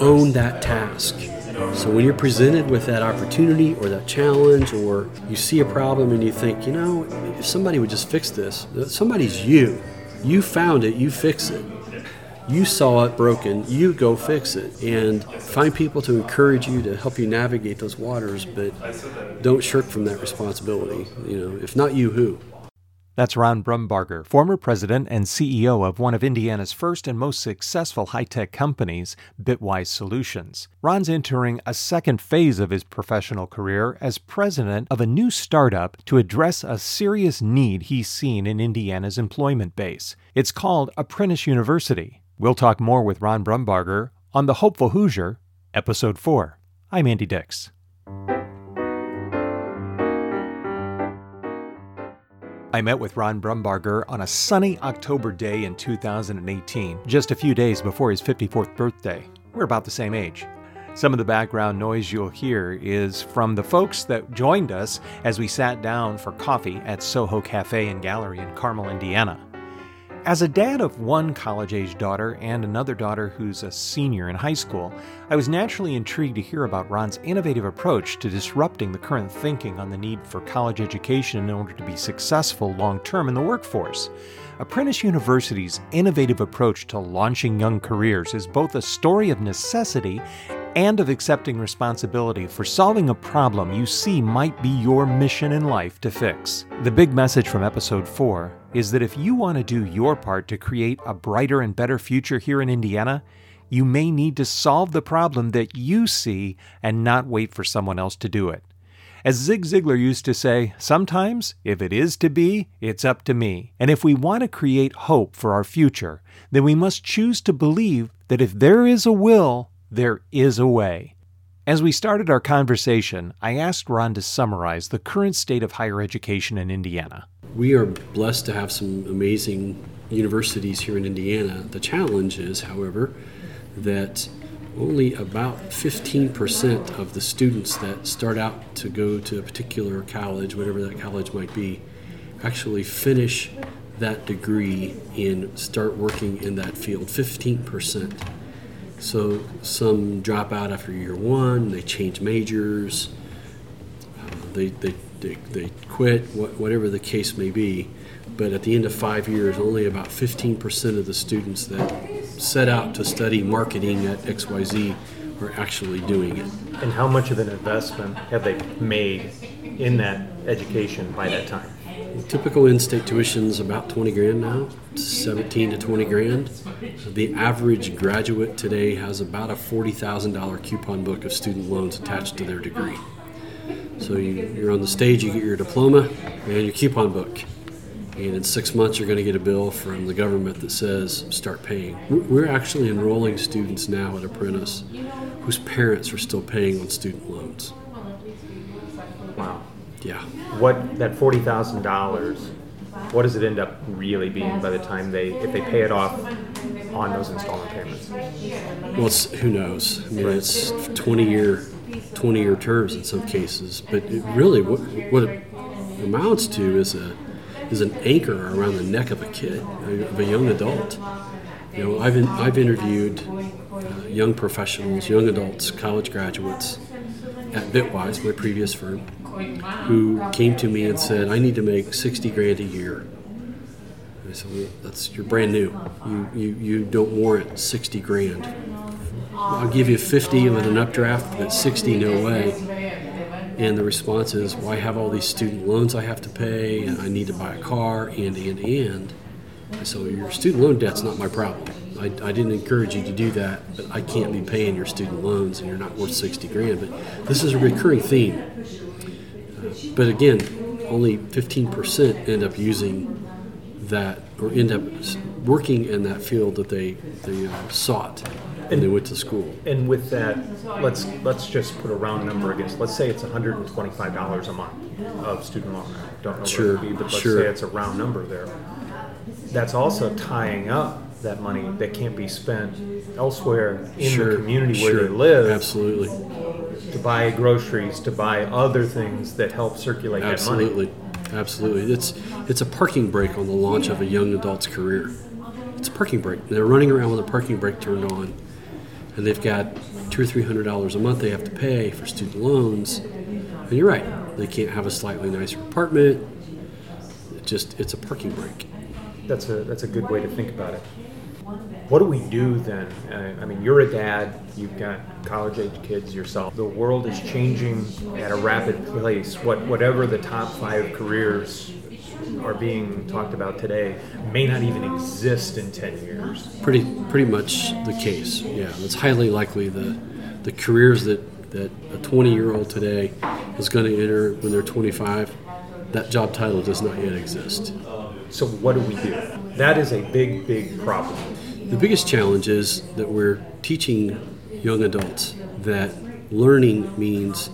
own that task. So when you're presented with that opportunity or that challenge, or you see a problem and you think, you know, if somebody would just fix this, somebody's you. You found it, you fix it. You saw it broken, you go fix it. And find people to encourage you to help you navigate those waters, but don't shirk from that responsibility. You know, if not you, who? That's Ron Brumbarger, former president and CEO of one of Indiana's first and most successful high tech companies, Bitwise Solutions. Ron's entering a second phase of his professional career as president of a new startup to address a serious need he's seen in Indiana's employment base. It's called Apprentice University. We'll talk more with Ron Brumbarger on The Hopeful Hoosier, Episode 4. I'm Andy Dix. I met with Ron Brumbarger on a sunny October day in 2018, just a few days before his 54th birthday. We're about the same age. Some of the background noise you'll hear is from the folks that joined us as we sat down for coffee at Soho Cafe and Gallery in Carmel, Indiana. As a dad of one college age daughter and another daughter who's a senior in high school, I was naturally intrigued to hear about Ron's innovative approach to disrupting the current thinking on the need for college education in order to be successful long term in the workforce. Apprentice University's innovative approach to launching young careers is both a story of necessity and of accepting responsibility for solving a problem you see might be your mission in life to fix. The big message from episode 4 is that if you want to do your part to create a brighter and better future here in Indiana, you may need to solve the problem that you see and not wait for someone else to do it. As Zig Ziglar used to say, sometimes, if it is to be, it's up to me. And if we want to create hope for our future, then we must choose to believe that if there is a will, there is a way. As we started our conversation, I asked Ron to summarize the current state of higher education in Indiana. We are blessed to have some amazing universities here in Indiana. The challenge is, however, that only about 15% of the students that start out to go to a particular college, whatever that college might be, actually finish that degree and start working in that field. 15%. So some drop out after year one, they change majors, uh, they, they, they, they quit, whatever the case may be. But at the end of five years, only about 15% of the students that set out to study marketing at XYZ are actually doing it. And how much of an investment have they made in that education by that time? Typical in-state tuition is about 20 grand now, 17 to 20 grand. The average graduate today has about a $40,000 coupon book of student loans attached to their degree. So you, are on the stage, you get your diploma and your coupon book. And in six months, you're going to get a bill from the government that says start paying. We're actually enrolling students now at Apprentice whose parents are still paying on student loans. Wow. Yeah. What that forty thousand dollars? What does it end up really being by the time they, if they pay it off on those installment payments? Well, it's, who knows? I mean, it's twenty year, twenty year terms in some cases, but really, what what it amounts to is a is an anchor around the neck of a kid, of a young adult. You know, I've in, I've interviewed uh, young professionals, young adults, college graduates at Bitwise, my previous firm, who came to me and said, I need to make 60 grand a year. And I said, well, that's, you're brand new. You, you, you don't warrant 60 grand. I'll give you 50 with an updraft, but 60, no way. And the response is, well, I have all these student loans I have to pay, and I need to buy a car, and, and, and. So your student loan debt's not my problem. I, I, didn't encourage you to do that, but I can't be paying your student loans, and you're not worth 60 grand. But this is a recurring theme. But again, only 15% end up using that or end up working in that field that they, they uh, sought and they went to school. And with that, let's let's just put a round number against. Let's say it's $125 a month of student loan. I don't know sure, what it would be, but let's sure. say it's a round number there. That's also tying up that money that can't be spent elsewhere in sure, the community where sure. they live. Absolutely to buy groceries, to buy other things that help circulate Absolutely. that money. Absolutely. Absolutely. It's it's a parking brake on the launch of a young adult's career. It's a parking brake. They're running around with a parking brake turned on. and they've got two or three hundred dollars a month they have to pay for student loans. And you're right, they can't have a slightly nicer apartment. It just it's a parking brake. That's a that's a good way to think about it. What do we do then? Uh, I mean, you're a dad. You've got college-age kids yourself. The world is changing at a rapid pace. What whatever the top five careers are being talked about today may not even exist in 10 years. Pretty pretty much the case. Yeah, it's highly likely the the careers that that a 20 year old today is going to enter when they're 25. That job title does not yet exist. So what do we do? That is a big big problem. The biggest challenge is that we're teaching young adults that learning means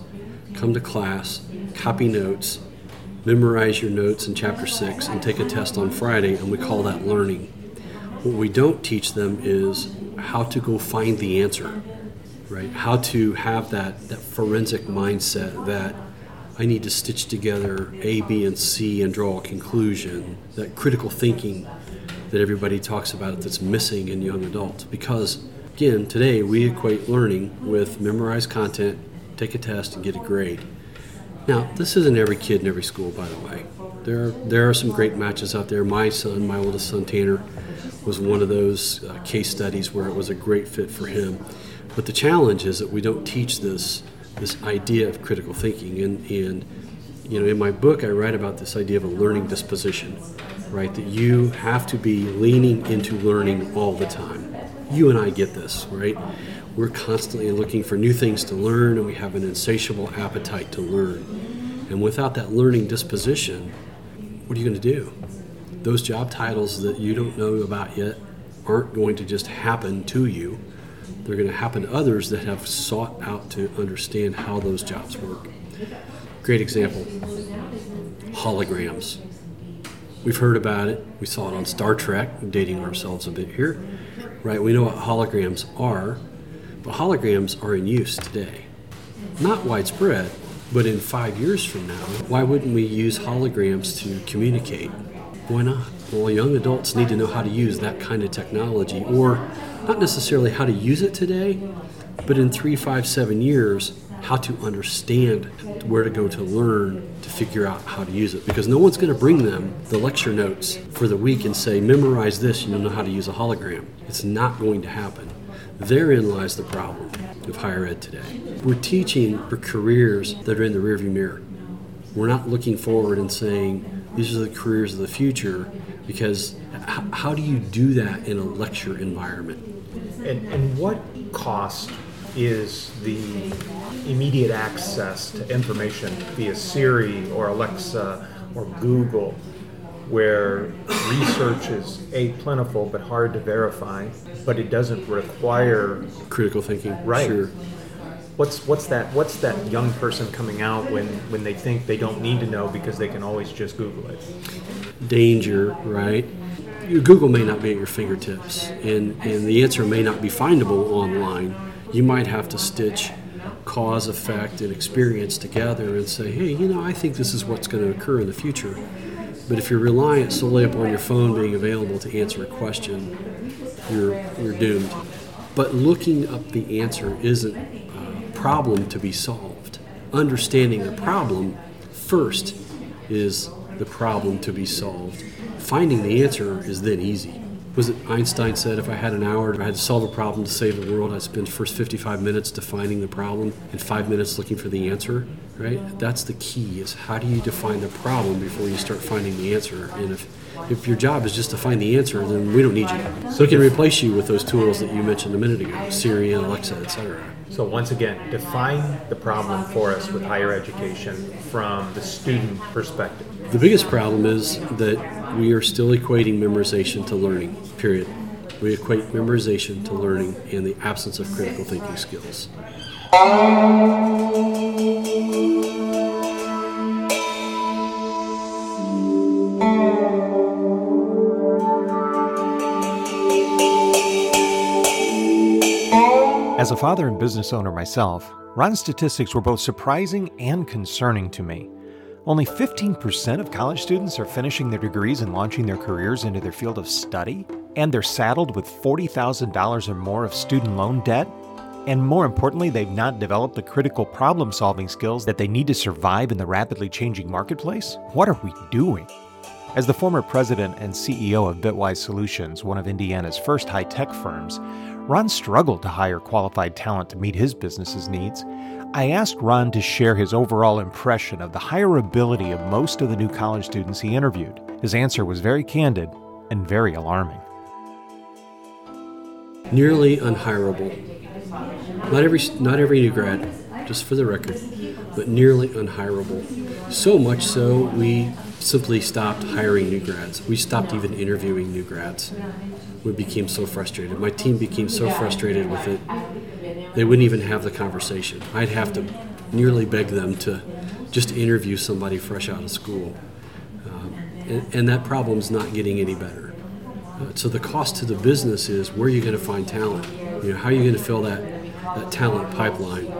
come to class, copy notes, memorize your notes in chapter 6 and take a test on Friday, and we call that learning. What we don't teach them is how to go find the answer, right? How to have that, that forensic mindset that I need to stitch together A, B, and C and draw a conclusion, that critical thinking that everybody talks about that's missing in young adults. Because, again, today we equate learning with memorize content, take a test, and get a grade. Now, this isn't every kid in every school, by the way. There are, there are some great matches out there. My son, my oldest son Tanner, was one of those uh, case studies where it was a great fit for him. But the challenge is that we don't teach this this idea of critical thinking. And, and you know, in my book, I write about this idea of a learning disposition, right? That you have to be leaning into learning all the time. You and I get this, right? we're constantly looking for new things to learn and we have an insatiable appetite to learn. And without that learning disposition, what are you going to do? Those job titles that you don't know about yet aren't going to just happen to you. They're going to happen to others that have sought out to understand how those jobs work. Great example holograms. We've heard about it. We saw it on Star Trek, dating ourselves a bit here, right? We know what holograms are but holograms are in use today. Not widespread, but in five years from now, why wouldn't we use holograms to communicate? Why not? Well, young adults need to know how to use that kind of technology, or not necessarily how to use it today, but in three, five, seven years, how to understand where to go to learn to figure out how to use it. Because no one's going to bring them the lecture notes for the week and say, memorize this, and you'll know how to use a hologram. It's not going to happen. Therein lies the problem of higher ed today. We're teaching for careers that are in the rearview mirror. We're not looking forward and saying, these are the careers of the future, because how do you do that in a lecture environment? And, and what cost is the immediate access to information via Siri or Alexa or Google where research is a plentiful but hard to verify, but it doesn't require critical thinking. Right. Sure. What's what's that what's that young person coming out when when they think they don't need to know because they can always just Google it? Danger, right? Your Google may not be at your fingertips, and and the answer may not be findable online. You might have to stitch cause, effect, and experience together and say, hey, you know, I think this is what's going to occur in the future but if you're reliant solely upon your phone being available to answer a question, you're, you're doomed. But looking up the answer isn't a problem to be solved. Understanding the problem first is the problem to be solved. Finding the answer is then easy was it Einstein said if I had an hour, if I had to solve a problem to save the world, I'd spend the first 55 minutes defining the problem and five minutes looking for the answer, right? That's the key is how do you define the problem before you start finding the answer? And if, if your job is just to find the answer, then we don't need you. So we can replace you with those tools that you mentioned a minute ago, Siri and Alexa, etc. So once again, define the problem for us with higher education from the student perspective. The biggest problem is that we are still equating memorization to learning, period. We equate memorization to learning and the absence of critical thinking skills. As a father and business owner myself, Ron's statistics were both surprising and concerning to me. Only 15% of college students are finishing their degrees and launching their careers into their field of study, and they're saddled with $40,000 or more of student loan debt. And more importantly, they've not developed the critical problem solving skills that they need to survive in the rapidly changing marketplace? What are we doing? As the former president and CEO of Bitwise Solutions, one of Indiana's first high tech firms, Ron struggled to hire qualified talent to meet his business's needs. I asked Ron to share his overall impression of the hireability of most of the new college students he interviewed. His answer was very candid and very alarming. Nearly unhireable. Not every not every new grad, just for the record, but nearly unhireable. So much so we simply stopped hiring new grads. We stopped even interviewing new grads. We became so frustrated. My team became so frustrated with it, they wouldn't even have the conversation. I'd have to nearly beg them to just interview somebody fresh out of school. Um, and, and, that problem's not getting any better. Uh, so the cost to the business is where are you going to find talent? You know, how are you going to fill that, that talent pipeline?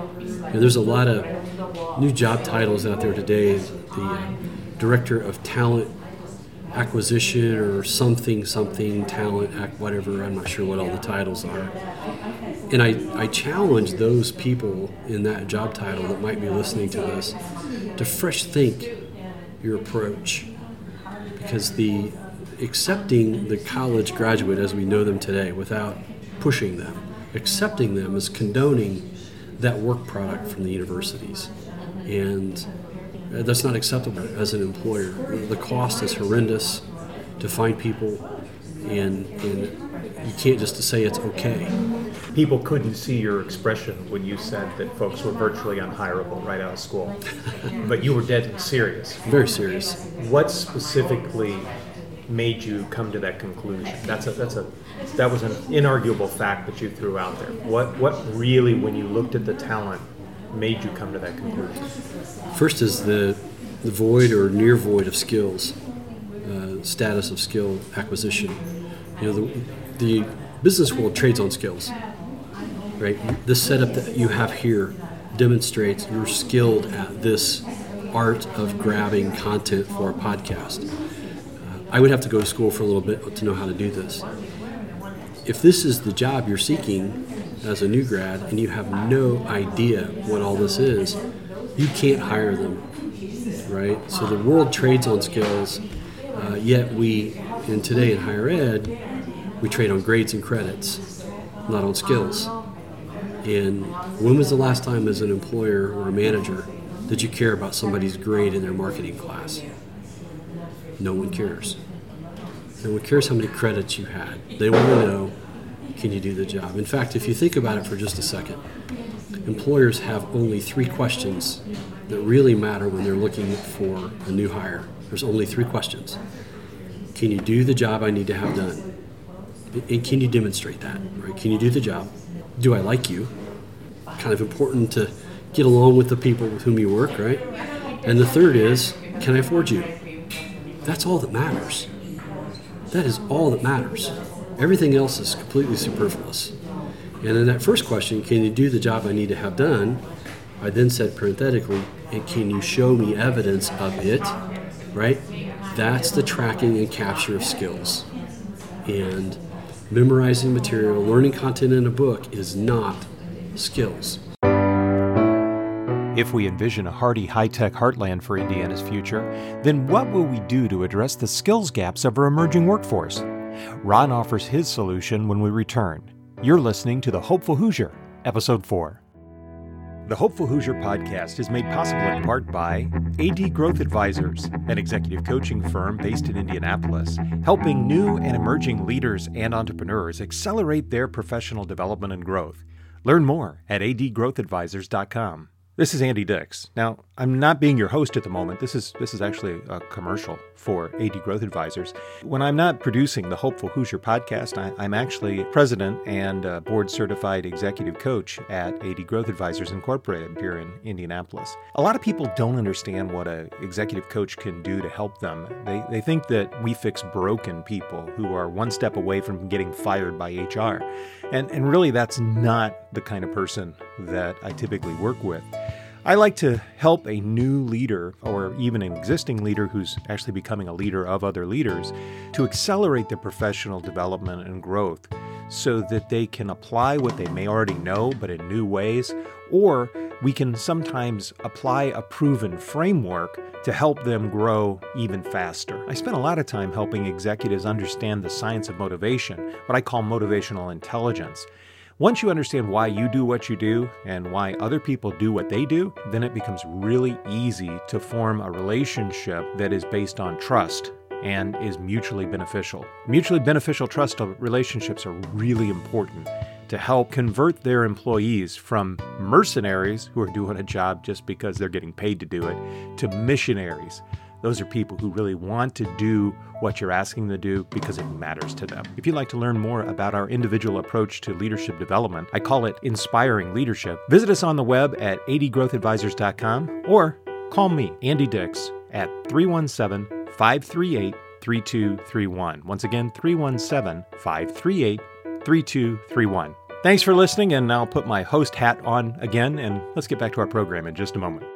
There's a lot of new job titles out there today. The uh, director of talent acquisition or something, something, talent, act, whatever. I'm not sure what all the titles are. And I, I challenge those people in that job title that might be listening to this to fresh think your approach. Because the accepting the college graduate as we know them today without pushing them, accepting them is condoning that work product from the universities. And that's not acceptable as an employer. The cost is horrendous to find people, and, and you can't just say it's okay. People couldn't see your expression when you said that folks were virtually unhireable right out of school, but you were dead serious. Very serious. What specifically made you come to that conclusion? That's a that's a that was an inarguable fact that you threw out there. What what really, when you looked at the talent, made you come to that conclusion? First is the, the void or near void of skills, uh, status of skill acquisition. You know, the, the business world trades on skills, right? The setup that you have here demonstrates you're skilled at this art of grabbing content for a podcast. Uh, I would have to go to school for a little bit to know how to do this. If this is the job you're seeking, as a new grad and you have no idea what all this is, you can't hire them, right? So the world trades on skills, uh, yet we, in today in higher ed, we trade on grades and credits, not on skills. And when was the last time, as an employer or a manager, did you care about somebody's grade in their marketing class? No one cares. No one cares how many credits you had. They want to know can you do the job? In fact, if you think about it for just a second, employers have only three questions that really matter when they're looking for a new hire. There's only three questions Can you do the job I need to have done? And can you demonstrate that? Right? Can you do the job? Do I like you? Kind of important to get along with the people with whom you work, right? And the third is, can I afford you? That's all that matters. That is all that matters. Everything else is completely superfluous. And in that first question, can you do the job I need to have done? I then said parenthetically, and can you show me evidence of it? Right? That's the tracking and capture of skills. And memorizing material, learning content in a book is not skills. If we envision a hardy high tech heartland for Indiana's future, then what will we do to address the skills gaps of our emerging workforce? Ron offers his solution when we return. You're listening to The Hopeful Hoosier, Episode 4. The Hopeful Hoosier podcast is made possible in part by AD Growth Advisors, an executive coaching firm based in Indianapolis, helping new and emerging leaders and entrepreneurs accelerate their professional development and growth. Learn more at adgrowthadvisors.com. This is Andy Dix. Now, I'm not being your host at the moment. This is this is actually a commercial for AD Growth Advisors. When I'm not producing the Hopeful Hoosier podcast, I, am actually president and board certified executive coach at AD Growth Advisors Incorporated here in Indianapolis. A lot of people don't understand what an executive coach can do to help them. They they think that we fix broken people who are one step away from getting fired by HR. And and really that's not the kind of person that I typically work with. I like to help a new leader or even an existing leader who's actually becoming a leader of other leaders to accelerate their professional development and growth so that they can apply what they may already know but in new ways, or we can sometimes apply a proven framework to help them grow even faster. I spend a lot of time helping executives understand the science of motivation, what I call motivational intelligence. Once you understand why you do what you do and why other people do what they do, then it becomes really easy to form a relationship that is based on trust and is mutually beneficial. Mutually beneficial trust relationships are really important to help convert their employees from mercenaries who are doing a job just because they're getting paid to do it to missionaries. Those are people who really want to do what you're asking them to do because it matters to them. If you'd like to learn more about our individual approach to leadership development, I call it inspiring leadership. Visit us on the web at adgrowthadvisors.com or call me, Andy Dix, at 317 538 3231. Once again, 317 538 3231. Thanks for listening, and I'll put my host hat on again, and let's get back to our program in just a moment.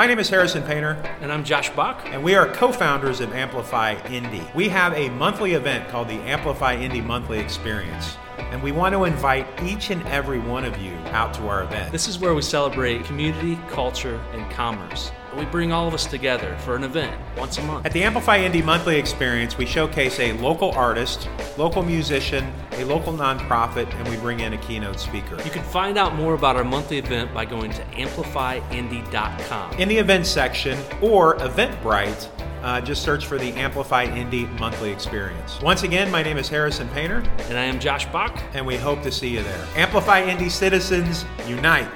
My name is Harrison Painter. And I'm Josh Bach. And we are co founders of Amplify Indy. We have a monthly event called the Amplify Indy Monthly Experience and we want to invite each and every one of you out to our event. This is where we celebrate community, culture, and commerce. We bring all of us together for an event once a month. At the Amplify Indy Monthly Experience, we showcase a local artist, local musician, a local nonprofit, and we bring in a keynote speaker. You can find out more about our monthly event by going to amplifyindy.com. In the events section or Eventbrite, uh, just search for the Amplify Indy Monthly Experience. Once again, my name is Harrison Painter. And I am Josh Bach. And we hope to see you there. Amplify Indy citizens, unite.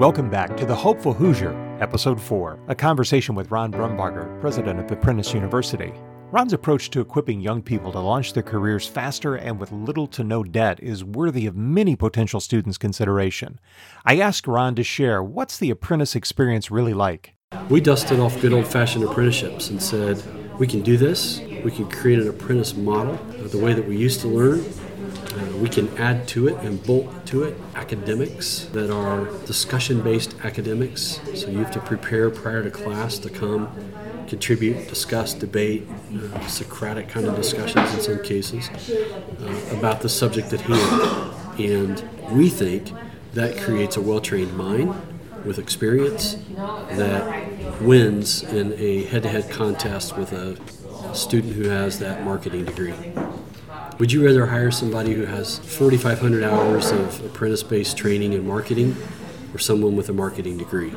Welcome back to The Hopeful Hoosier, Episode 4, a conversation with Ron Brumbarger, president of Apprentice University. Ron's approach to equipping young people to launch their careers faster and with little to no debt is worthy of many potential students' consideration. I asked Ron to share what's the apprentice experience really like. We dusted off good old fashioned apprenticeships and said, we can do this, we can create an apprentice model the way that we used to learn. Uh, we can add to it and bolt to it academics that are discussion based academics. So you have to prepare prior to class to come contribute, discuss, debate, uh, Socratic kind of discussions in some cases uh, about the subject at hand. And we think that creates a well trained mind with experience that wins in a head to head contest with a student who has that marketing degree. Would you rather hire somebody who has 4,500 hours of apprentice based training in marketing or someone with a marketing degree?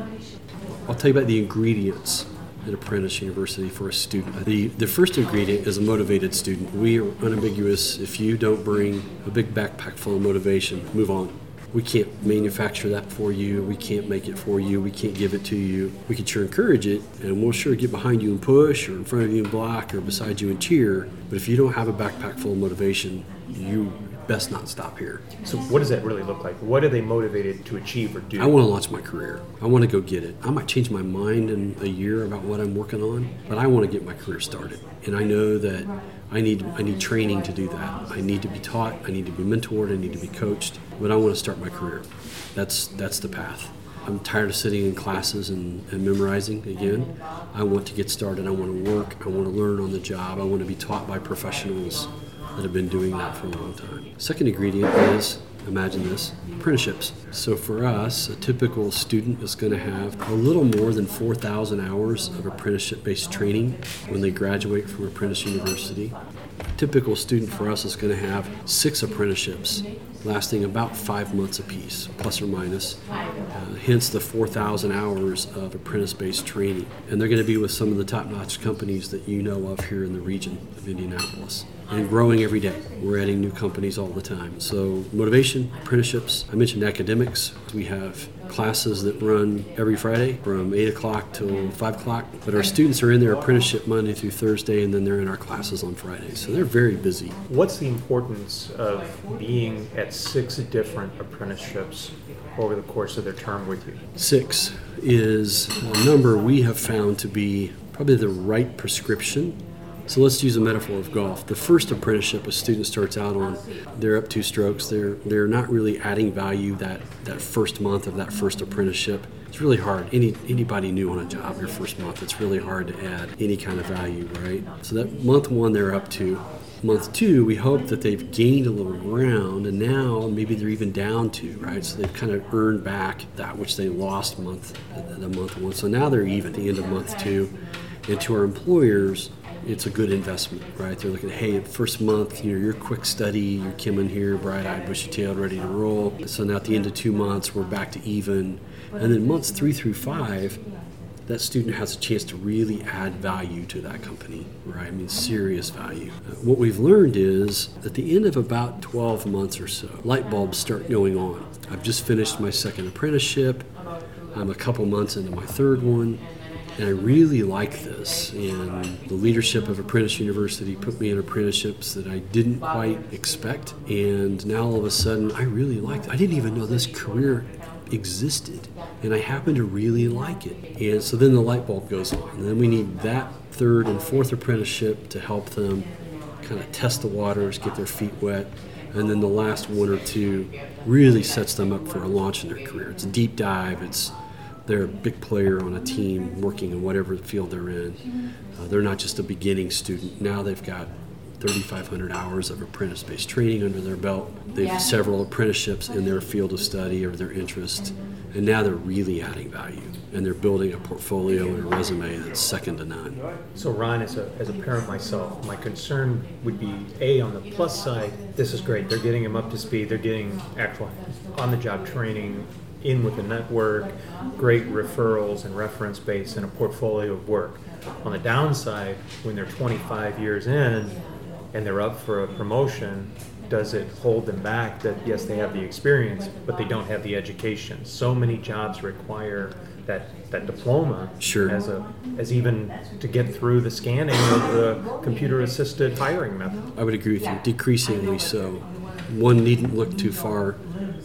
I'll tell you about the ingredients at Apprentice University for a student. The, the first ingredient is a motivated student. We are unambiguous. If you don't bring a big backpack full of motivation, move on. We can't manufacture that for you. We can't make it for you. We can't give it to you. We can sure encourage it, and we'll sure get behind you and push, or in front of you and block, or beside you and cheer. But if you don't have a backpack full of motivation, you best not stop here. So, what does that really look like? What are they motivated to achieve or do? I want to launch my career. I want to go get it. I might change my mind in a year about what I'm working on, but I want to get my career started. And I know that I need I need training to do that. I need to be taught. I need to be mentored. I need to be coached. But I want to start my career. That's that's the path. I'm tired of sitting in classes and, and memorizing again. I want to get started. I want to work. I want to learn on the job. I want to be taught by professionals that have been doing that for a long time. Second ingredient is imagine this apprenticeships. So for us, a typical student is going to have a little more than 4,000 hours of apprenticeship based training when they graduate from Apprentice University. A typical student for us is going to have six apprenticeships lasting about five months apiece, plus or minus. Uh, hence the 4,000 hours of apprentice based training. And they're going to be with some of the top notch companies that you know of here in the region of Indianapolis and growing every day. We're adding new companies all the time. So, motivation, apprenticeships. I mentioned academics. We have classes that run every Friday from 8 o'clock till 5 o'clock. But our students are in their apprenticeship Monday through Thursday, and then they're in our classes on Friday. So, they're very busy. What's the importance of being at six different apprenticeships over the course of their term with you? Six is a number we have found to be probably the right prescription So let's use a metaphor of golf. The first apprenticeship a student starts out on, they're up two strokes. They're they're not really adding value that that first month of that first apprenticeship. It's really hard. Any anybody new on a job your first month, it's really hard to add any kind of value, right? So that month one they're up to. Month two, we hope that they've gained a little ground, and now maybe they're even down to right. So they've kind of earned back that which they lost month the month one. So now they're even at the end of month two, and to our employers, it's a good investment, right? They're looking, hey, first month, you know, you're quick study, you're coming here, bright-eyed, bushy-tailed, ready to roll. So now at the end of two months, we're back to even, and then months three through five, that student has a chance to really add value to that company, right? I mean, serious value. Uh, what we've learned is at the end of about 12 months or so, light bulbs start going on. I've just finished my second apprenticeship. I'm a couple months into my third one and I really like this. And the leadership of Apprentice University put me in apprenticeships that I didn't quite expect. And now all of a sudden, I really like it. I didn't even know this career existed. And I happen to really like it. And so then the light bulb goes on. And then we need that third and fourth apprenticeship to help them kind of test the waters, get their feet wet. And then the last one or two really sets them up for a launch in their career. It's a deep dive. It's they're a big player on a team working in whatever field they're in. Uh, they're not just a beginning student. Now they've got 3,500 hours of apprentice based training under their belt. They've yeah. several apprenticeships in their field of study or their interest. And now they're really adding value and they're building a portfolio and a resume that's second to none. So, Ron, as a, as a parent myself, my concern would be A, on the plus side, this is great. They're getting them up to speed, they're getting actual on the job training in with the network, great referrals and reference base, and a portfolio of work. On the downside, when they're 25 years in and they're up for a promotion, does it hold them back that yes, they have the experience, but they don't have the education? So many jobs require that that diploma sure. as a as even to get through the scanning of the computer assisted hiring method. I would agree with you, decreasingly so. One needn't look too far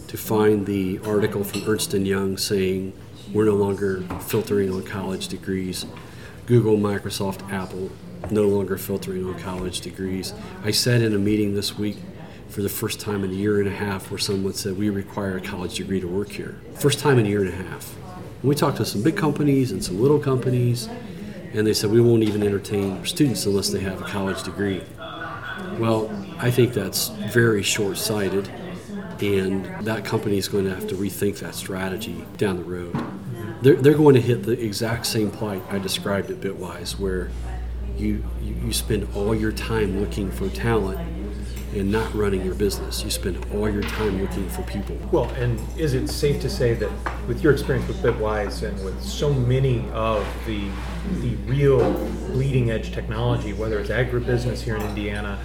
to find the article from Ernst & Young saying we're no longer filtering on college degrees. Google, Microsoft, Apple no longer filtering on college degrees. I said in a meeting this week for the first time in a year and a half where someone said we require a college degree to work here. First time in a year and a half. We talked to some big companies and some little companies, and they said we won't even entertain students unless they have a college degree. Well, I think that's very short sighted and that company is going to have to rethink that strategy down the road. They're, they're going to hit the exact same plight I described at Bitwise, where you, you, you spend all your time looking for talent and not running your business. You spend all your time looking for people. Well, and is it safe to say that with your experience with Bitwise and with so many of the the real bleeding edge technology, whether it's agribusiness here in Indiana,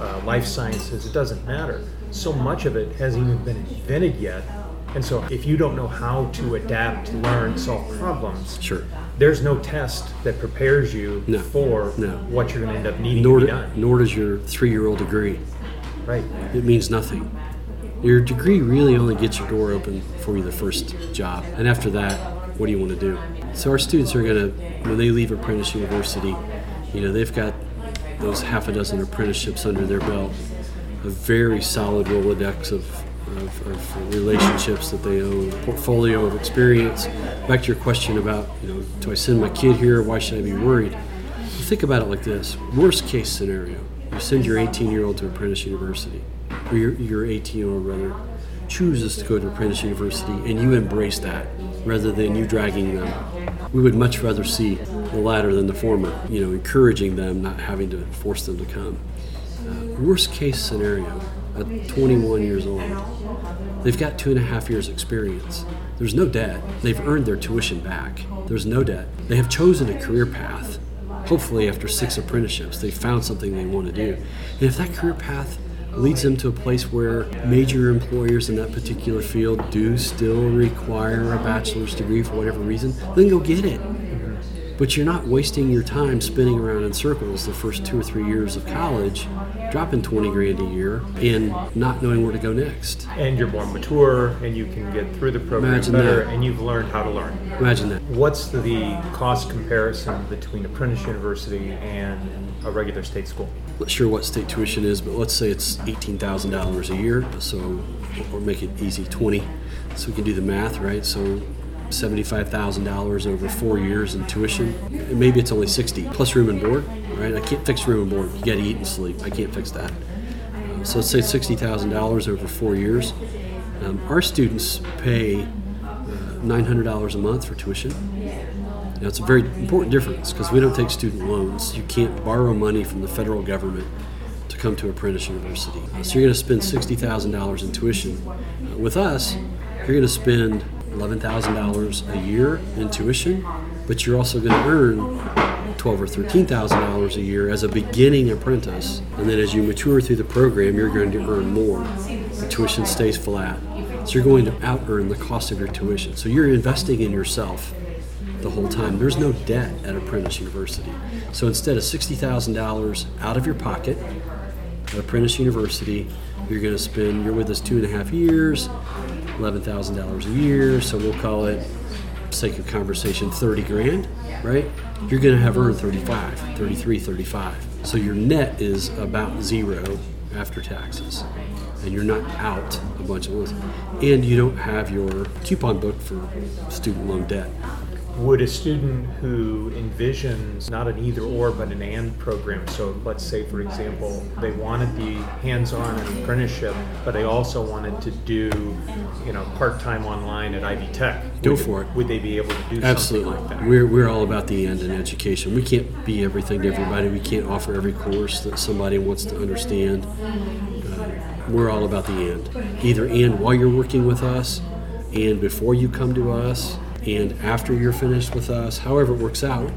uh, life sciences, it doesn't matter so much of it hasn't even been invented yet. And so if you don't know how to adapt, learn, solve problems, sure. there's no test that prepares you no. for no. what you're going to end up needing nor, to be done. Nor does your three-year-old degree. Right. It means nothing. Your degree really only gets your door open for you the first job. And after that, what do you want to do? So our students are going to, when they leave Apprentice University, you know, they've got those half a dozen apprenticeships under their belt a very solid Rolodex of, of, of, relationships that they own, portfolio of experience. Back to your question about, you know, do I send my kid here? Why should I be worried? think about it like this worst case scenario you send your 18 year old to Apprentice University, or your, your 18 year old brother chooses to go to Apprentice University, and you embrace that rather than you dragging them. We would much rather see the latter than the former, you know, encouraging them, not having to force them to come. Uh, worst case scenario, at 21 years old, they've got two and a half years experience. There's no debt. They've earned their tuition back. There's no debt. They have chosen a career path. Hopefully, after six apprenticeships, they found something they want to do. And if that career path leads them to a place where major employers in that particular field do still require a bachelor's degree for whatever reason, then go get it. But you're not wasting your time spinning around in circles the first two or three years of college dropping 20 grand a year and not knowing where to go next. And you're more mature, and you can get through the program Imagine better, that. and you've learned how to learn. Imagine that. What's the cost comparison between Apprentice University and a regular state school? Not sure what state tuition is, but let's say it's $18,000 a year. So, or make it easy, 20. So we can do the math, right? So $75,000 over four years in tuition. And maybe it's only 60 plus room and board, right? I can't fix room and board. You got to eat and sleep. I can't fix that. Uh, so let's say $60,000 over four years. Um, our students pay uh, $900 a month for tuition. Now, it's a very important difference because we don't take student loans. You can't borrow money from the federal government to come to Apprentice University. Uh, So you're going to spend $60,000 in tuition. Uh, with us, you're going to spend $11,000 a year in tuition, but you're also going to earn twelve or thirteen thousand dollars a year as a beginning apprentice, and then as you mature through the program, you're going to earn more. The tuition stays flat, so you're going to out earn the cost of your tuition. So you're investing in yourself the whole time. There's no debt at Apprentice University. So instead of $60,000 out of your pocket at Apprentice University, you're going to spend, you're with us two and a half years, $11,000 a year. So we'll call it, sake of conversation, 30 grand, right? You're going to have earned 35, 33, 35. So your net is about zero after taxes. And you're not out a bunch of loans. And you don't have your coupon book for student loan debt. Would a student who envisions not an either or but an and program, so let's say, for example, they wanted the hands on apprenticeship, but they also wanted to do, you know, part time online at Ivy Tech? Go would- for it. Would they be able to do Absolutely. something like that? We're, we're all about the end in education. We can't be everything to everybody. We can't offer every course that somebody wants to understand. Uh, we're all about the end. Either and while you're working with us, and before you come to us, and after you're finished with us, however it works out,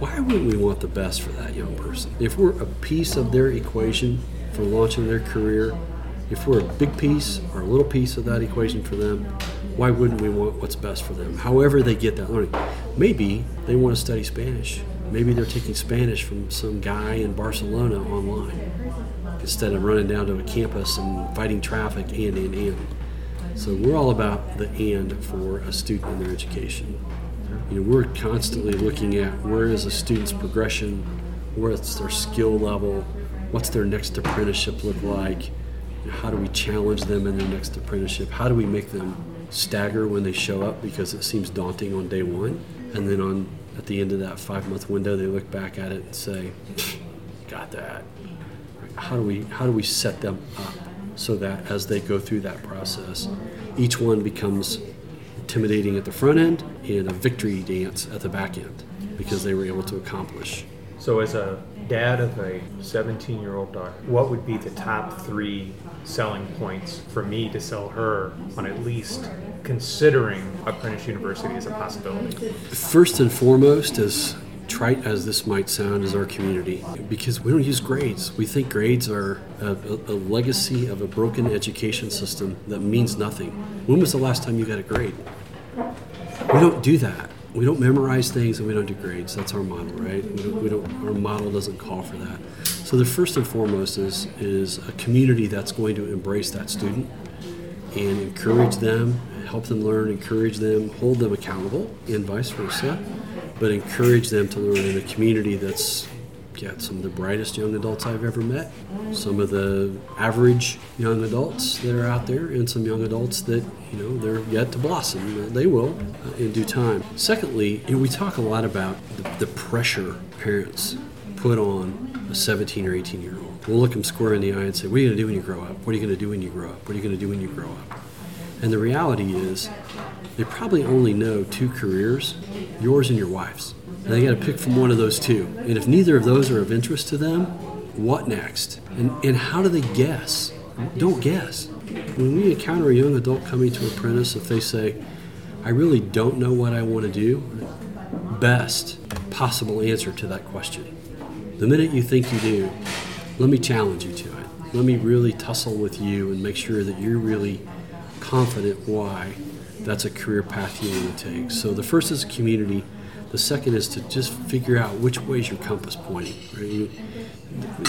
why wouldn't we want the best for that young person? If we're a piece of their equation for launching their career, if we're a big piece or a little piece of that equation for them, why wouldn't we want what's best for them? However, they get that learning. Maybe they want to study Spanish. Maybe they're taking Spanish from some guy in Barcelona online instead of running down to a campus and fighting traffic and and and. So we're all about the and for a student in their education. You know, we're constantly looking at where is a student's progression, what's their skill level, what's their next apprenticeship look like, how do we challenge them in their next apprenticeship? How do we make them stagger when they show up because it seems daunting on day one, and then on at the end of that five month window they look back at it and say, "Got that." how do we how do we set them up so that as they go through that process, each one becomes intimidating at the front end and a victory dance at the back end because they were able to accomplish. So, as a dad of a 17 year old daughter, what would be the top three selling points for me to sell her on at least considering Apprentice University as a possibility? First and foremost, as trite as this might sound, is our community because we don't use grades. We think grades are a, a, legacy of a broken education system that means nothing. When was the last time you got a grade? We don't do that. We don't memorize things and we don't do grades. That's our model, right? We don't, we don't, our model doesn't call for that. So the first and foremost is is a community that's going to embrace that student and encourage them, help them learn, encourage them, hold them accountable, and vice versa. But encourage them to learn in a community that's got some of the brightest young adults I've ever met, some of the average young adults that are out there, and some young adults that you know they're yet to blossom. They will uh, in due time. Secondly, you know, we talk a lot about the, the pressure parents put on a 17 or 18 year old. We'll look them square in the eye and say, "What are you going to do when you grow up? What are you going to do when you grow up? What are you going to do when you grow up?" And the reality is, they probably only know two careers, yours and your wife's. And they got to pick from one of those two. And if neither of those are of interest to them, what next? And, and how do they guess? Don't guess. When we encounter a young adult coming to apprentice, if they say, I really don't know what I want to do, best possible answer to that question. The minute you think you do, let me challenge you to it. Let me really tussle with you and make sure that you're really confident why that's a career path you want to take. So the first is community. The second is to just figure out which way is your compass pointing. Right?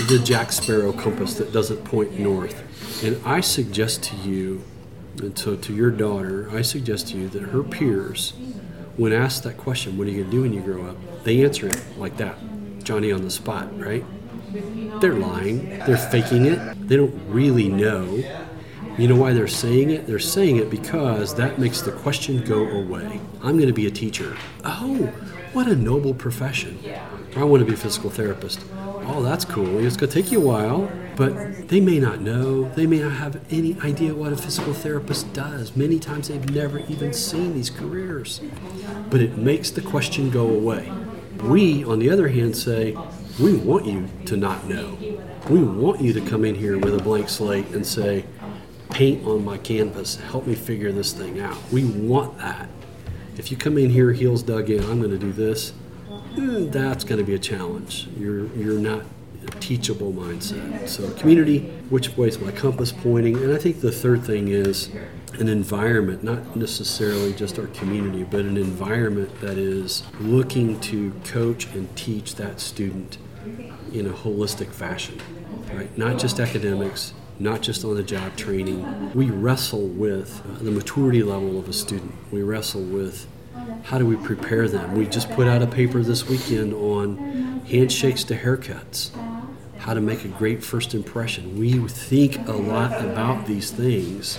The Jack Sparrow compass that doesn't point north. And I suggest to you, and so to your daughter, I suggest to you that her peers, when asked that question, what are you going to do when you grow up? They answer it like that Johnny on the spot, right? They're lying. They're faking it. They don't really know. You know why they're saying it? They're saying it because that makes the question go away. I'm going to be a teacher. Oh, what a noble profession. I want to be a physical therapist. Oh, that's cool. It's going to take you a while, but they may not know. They may not have any idea what a physical therapist does. Many times they've never even seen these careers. But it makes the question go away. We, on the other hand, say, we want you to not know. We want you to come in here with a blank slate and say, paint on my canvas, help me figure this thing out. We want that. If you come in here heels dug in, I'm going to do this, mm, that's going to be a challenge. You're, you're not a teachable mindset. So, community, which way is my compass pointing? And I think the third thing is an environment, not necessarily just our community, but an environment that is looking to coach and teach that student in a holistic fashion, right? Not just academics, not just on the job training. We wrestle with uh, the maturity level of a student. We wrestle with how do we prepare them. We just put out a paper this weekend on handshakes to haircuts, how to make a great first impression. We think a lot about these things,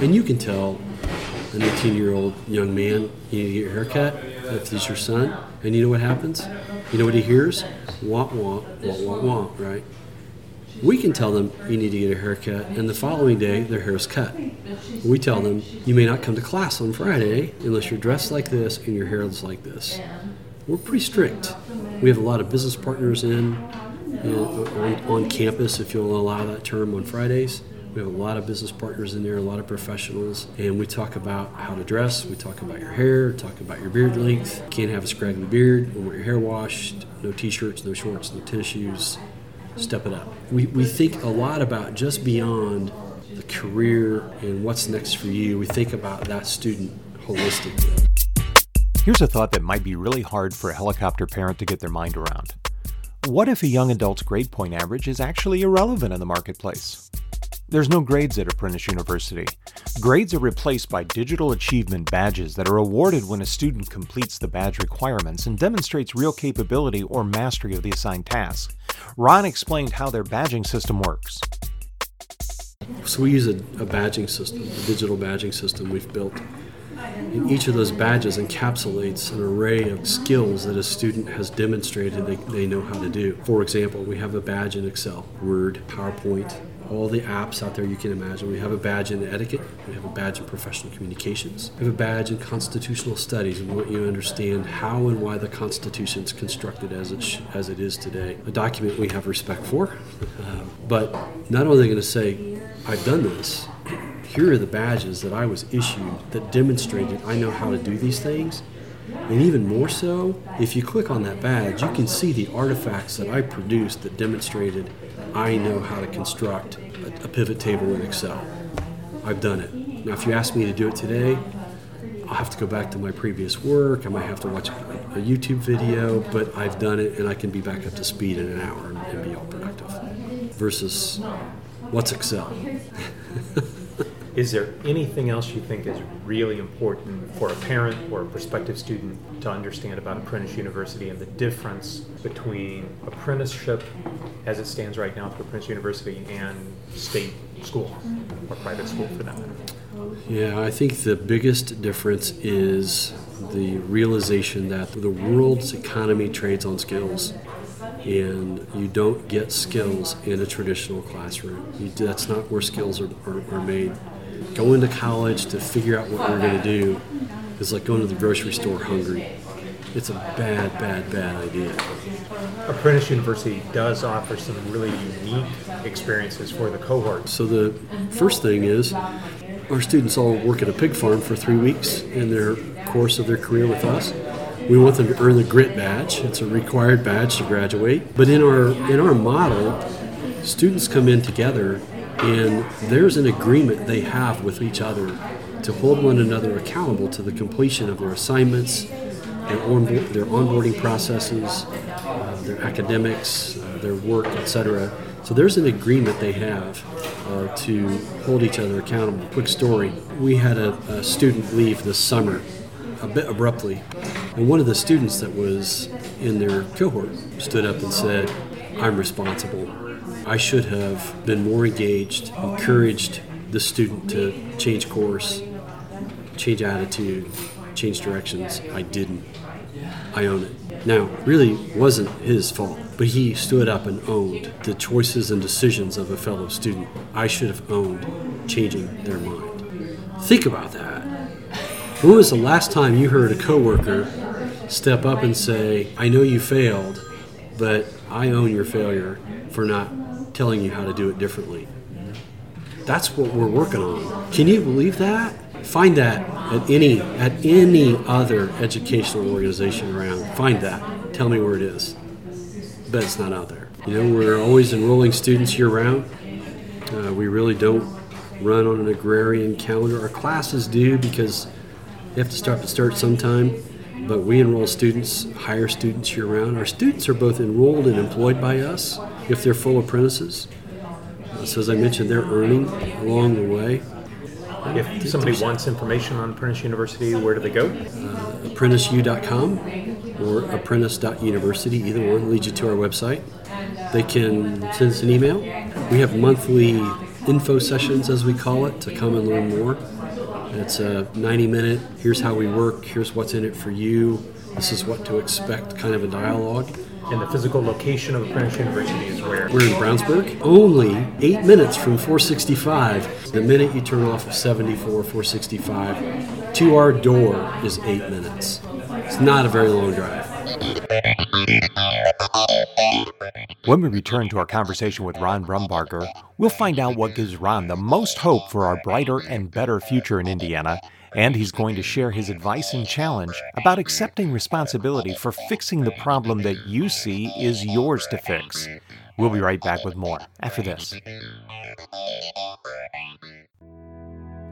and you can tell an 18 year old young man, you need to get your haircut if he's your son, and you know what happens? You know what he hears? Wah, wah, wah, wah, wah, right? We can tell them you need to get a haircut, and the following day their hair is cut. We tell them you may not come to class on Friday unless you're dressed like this and your hair is like this. We're pretty strict. We have a lot of business partners in, in on, on campus, if you'll allow that term, on Fridays. We have a lot of business partners in there, a lot of professionals, and we talk about how to dress. We talk about your hair, talk about your beard length. Can't have a scraggly beard. We want your hair washed. No t-shirts, no shorts, no tennis shoes step it up. We, we think a lot about just beyond the career and what's next for you. We think about that student holistically. Here's a thought that might be really hard for a helicopter parent to get their mind around. What if a young adult's grade point average is actually irrelevant in the marketplace? There's no grades at Apprentice University. Grades are replaced by digital achievement badges that are awarded when a student completes the badge requirements and demonstrates real capability or mastery of the assigned task. Ron explained how their badging system works. So we use a, a badging system, a digital badging system we've built. And each of those badges encapsulates an array of skills that a student has demonstrated they, they know how to do. For example, we have a badge in Excel, Word, PowerPoint, all the apps out there you can imagine. We have a badge in etiquette, we have a badge in professional communications, we have a badge in constitutional studies, we want you to understand how and why the Constitution is constructed as it, sh- as it is today. A document we have respect for, uh, but not only are they going to say, I've done this, here are the badges that I was issued that demonstrated I know how to do these things. And even more so, if you click on that badge, you can see the artifacts that I produced that demonstrated I know how to construct a, a pivot table in Excel. I've done it. Now, if you ask me to do it today, I'll have to go back to my previous work. I might have to watch a, a YouTube video, but I've done it and I can be back up to speed in an hour and, and be all productive. Versus, what's Excel? Is there anything else you think is really important for a parent or a prospective student to understand about Apprentice University and the difference between apprenticeship as it stands right now for Apprentice University and state school or private school for that matter? Yeah, I think the biggest difference is the realization that the world's economy trades on skills and you don't get skills in a traditional classroom. You, that's not where skills are, are, are made going to college to figure out what we're going to do is like going to the grocery store hungry. It's a bad, bad, bad idea. Apprentice University does offer some really unique experiences for the cohort. So the first thing is our students all work at a pig farm for three weeks in their course of their career with us. We want them to earn the grit badge. It's a required badge to graduate. But in our in our model, students come in together and there's an agreement they have with each other to hold one another accountable to the completion of their assignments onboard, their onboarding processes, uh, their academics, uh, their work, etc. So there's an agreement they have uh, to hold each other accountable. Quick story: we had a, a student leave this summer, a bit abruptly, and one of the students that was in their cohort stood up and said, "I'm responsible. I should have been more engaged, encouraged the student to change course, change attitude, change directions. I didn't. I own it. Now, really wasn't his fault, but he stood up and owned the choices and decisions of a fellow student. I should have owned changing their mind. Think about that. When was the last time you heard a coworker step up and say, I know you failed, but I own your failure for not telling you how to do it differently? That's what we're working on. Can you believe that? Find that at any at any other educational organization around. Find that. Tell me where it is. Bet it's not out there. You know, we're always enrolling students year round. Uh, we really don't run on an agrarian calendar. Our classes do because you have to start to start sometime. But we enroll students, hire students year round. Our students are both enrolled and employed by us if they're full apprentices. Uh, so as I mentioned, they're earning along the way. If somebody wants information on Apprentice University, where do they go? apprenticeu.com or apprentice.university, either one leads you to our website. They can send us an email. We have monthly info sessions, as we call it, to come and learn more. It's a 90 minute, here's how we work, here's what's in it for you, this is what to expect kind of a dialogue. And the physical location of Apprentice University is where? We're in Brownsburg, only eight minutes from 465. The minute you turn off of 74, 465, to our door is eight minutes. It's not a very long drive. When we return to our conversation with Ron Brumbarger, we'll find out what gives Ron the most hope for our brighter and better future in Indiana, and he's going to share his advice and challenge about accepting responsibility for fixing the problem that you see is yours to fix. We'll be right back with more after this.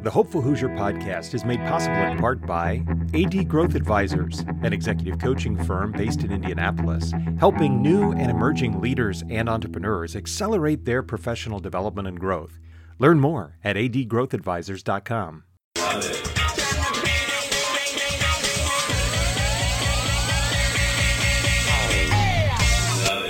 The Hopeful Hoosier podcast is made possible in part by AD Growth Advisors, an executive coaching firm based in Indianapolis, helping new and emerging leaders and entrepreneurs accelerate their professional development and growth. Learn more at adgrowthadvisors.com.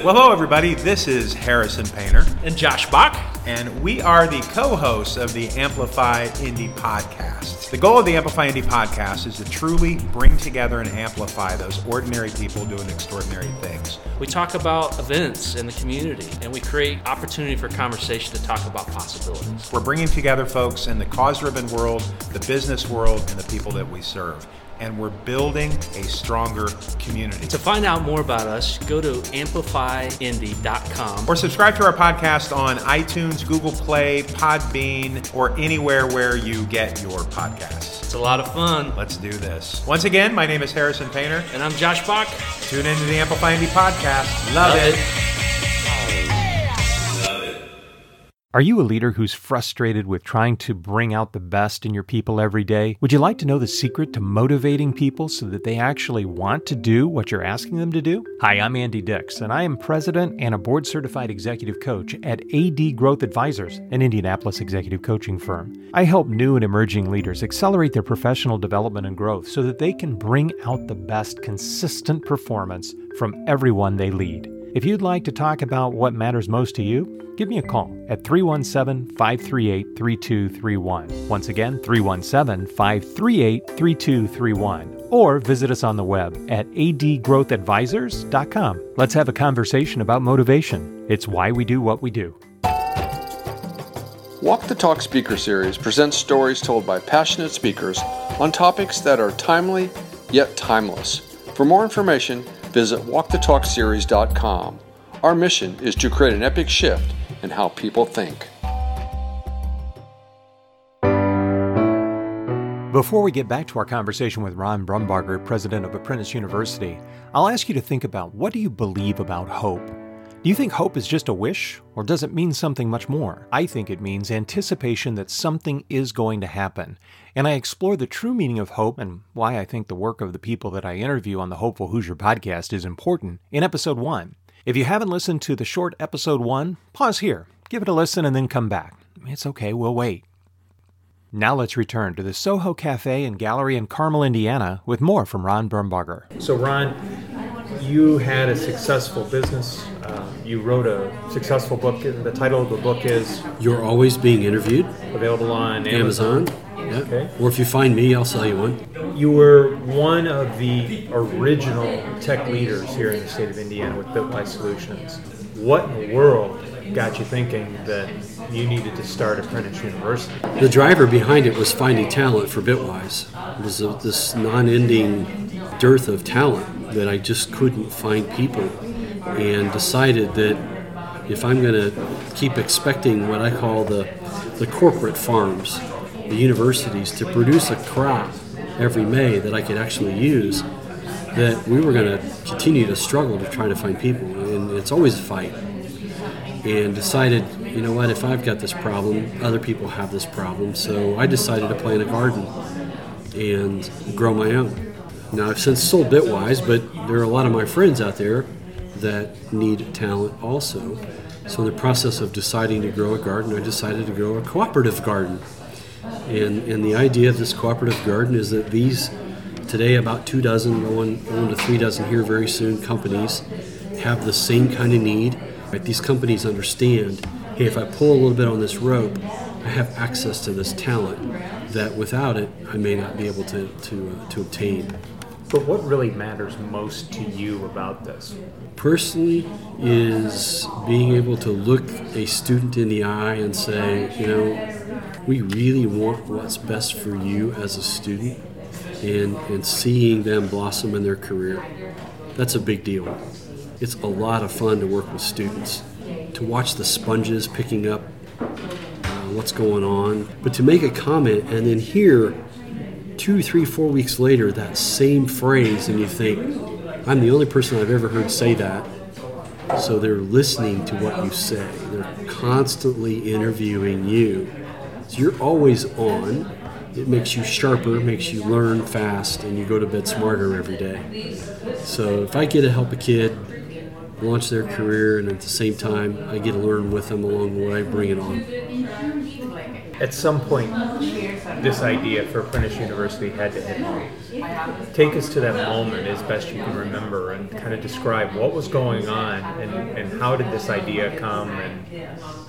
Well, hello, everybody. This is Harrison Painter, And Josh Bach. And we are the co hosts of the Amplify Indy podcast. The goal of the Amplify Indy podcast is to truly bring together and amplify those ordinary people doing extraordinary things. We talk about events in the community and we create opportunity for conversation to talk about possibilities. We're bringing together folks in the cause driven world, the business world, and the people that we serve. And we're building a stronger community. To find out more about us, go to amplifyindy.com. Or subscribe to our podcast on iTunes, Google Play, Podbean, or anywhere where you get your podcasts. It's a lot of fun. Let's do this. Once again, my name is Harrison Painter. And I'm Josh Bach. Tune into the Amplify Indy podcast. Love, Love it. it. Are you a leader who's frustrated with trying to bring out the best in your people every day? Would you like to know the secret to motivating people so that they actually want to do what you're asking them to do? Hi, I'm Andy Dix, and I am president and a board certified executive coach at AD Growth Advisors, an Indianapolis executive coaching firm. I help new and emerging leaders accelerate their professional development and growth so that they can bring out the best consistent performance from everyone they lead. If you'd like to talk about what matters most to you, give me a call at 317 538 3231. Once again, 317 538 3231. Or visit us on the web at adgrowthadvisors.com. Let's have a conversation about motivation. It's why we do what we do. Walk the Talk Speaker Series presents stories told by passionate speakers on topics that are timely yet timeless. For more information, visit walkthetalkseries.com. Our mission is to create an epic shift in how people think. Before we get back to our conversation with Ron Brumbarger, president of Apprentice University, I'll ask you to think about what do you believe about hope? Do you think hope is just a wish, or does it mean something much more? I think it means anticipation that something is going to happen. And I explore the true meaning of hope and why I think the work of the people that I interview on the Hopeful Hoosier podcast is important in episode 1. If you haven't listened to the short episode 1, pause here, give it a listen, and then come back. It's okay, we'll wait. Now let's return to the Soho Cafe and Gallery in Carmel, Indiana, with more from Ron Brumbarger. So, Ron, you had a successful business. Uh, you wrote a successful book. The title of the book is You're always being interviewed. available on Amazon. Amazon. Yeah. Okay. Or if you find me, I'll sell you one. You were one of the original tech leaders here in the state of Indiana with Bitwise Solutions. What in the world got you thinking that you needed to start Apprentice University? The driver behind it was finding talent for Bitwise. It was a, this non-ending dearth of talent that I just couldn't find people, and decided that if I'm going to keep expecting what I call the the corporate farms, the universities to produce a crop every May that I could actually use, that we were going to continue to struggle to try to find people, and it's always a fight and decided, you know what, if I've got this problem, other people have this problem. So I decided to plant a garden and grow my own. Now I've since sold Bitwise, but there are a lot of my friends out there that need talent also. So in the process of deciding to grow a garden, I decided to grow a cooperative garden. And, and the idea of this cooperative garden is that these, today about two dozen, going, going to three dozen here very soon, companies have the same kind of need. Right? These companies understand, hey, if I pull a little bit on this rope, I have access to this talent that without it, I may not be able to, to, uh, to obtain. But what really matters most to you about this? Personally, is being able to look a student in the eye and say, you know, we really want what's best for you as a student and, and seeing them blossom in their career. That's a big deal. It's a lot of fun to work with students, to watch the sponges picking up uh, what's going on, but to make a comment and then hear two, three, four weeks later that same phrase, and you think, I'm the only person I've ever heard say that. So they're listening to what you say. They're constantly interviewing you. So you're always on. It makes you sharper, makes you learn fast, and you go to bed smarter every day. So if I get to help a kid launch their career, and at the same time I get to learn with them along the way, bring it on. At some point, this idea for Apprentice University had to hit home. Take us to that moment as best you can remember and kind of describe what was going on and, and how did this idea come and,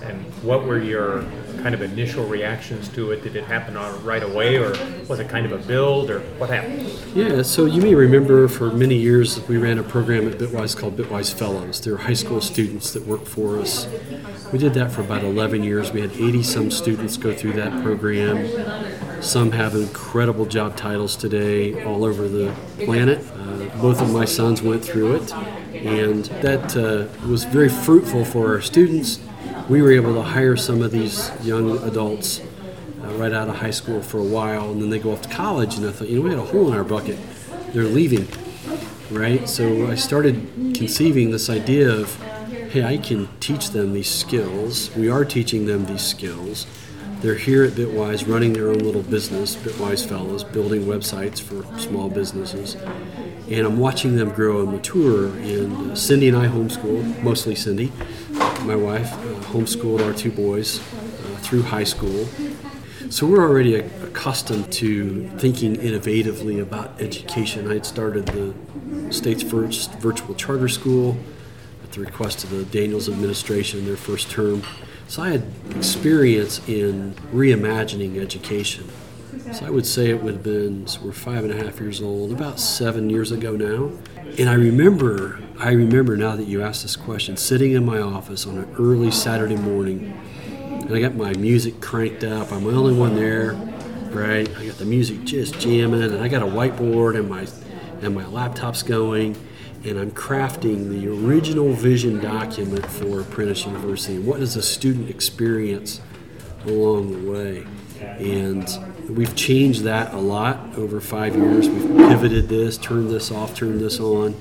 and what were your kind of initial reactions to it? Did it happen right away or was it kind of a build or what happened? Yeah, so you may remember for many years we ran a program at Bitwise called Bitwise Fellows. They're high school students that work for us. We did that for about 11 years. We had 80 some students go through that program. Some have incredible job titles today all over the planet. Uh, both of my sons went through it, and that uh, was very fruitful for our students. We were able to hire some of these young adults uh, right out of high school for a while, and then they go off to college. And I thought, you know, we had a hole in our bucket. They're leaving, right? So I started conceiving this idea of, hey, I can teach them these skills. We are teaching them these skills. They're here at Bitwise running their own little business, Bitwise Fellows, building websites for small businesses. And I'm watching them grow and mature. And uh, Cindy and I homeschool, mostly Cindy, my wife, uh, homeschooled our two boys uh, through high school. So we're already accustomed to thinking innovatively about education. I had started the state's first virtual charter school at the request of the Daniels administration in their first term. So I had experience in reimagining education. So I would say it would have been, so we're five and a half years old, about seven years ago now. And I remember, I remember now that you asked this question, sitting in my office on an early Saturday morning, and I got my music cranked up. I'm the only one there, right? I got the music just jamming, and I got a whiteboard and my and my laptop's going, and I'm crafting the original vision document for Apprentice University. What is a student experience along the way? And we've changed that a lot over five years. We've pivoted this, turned this off, turned this on.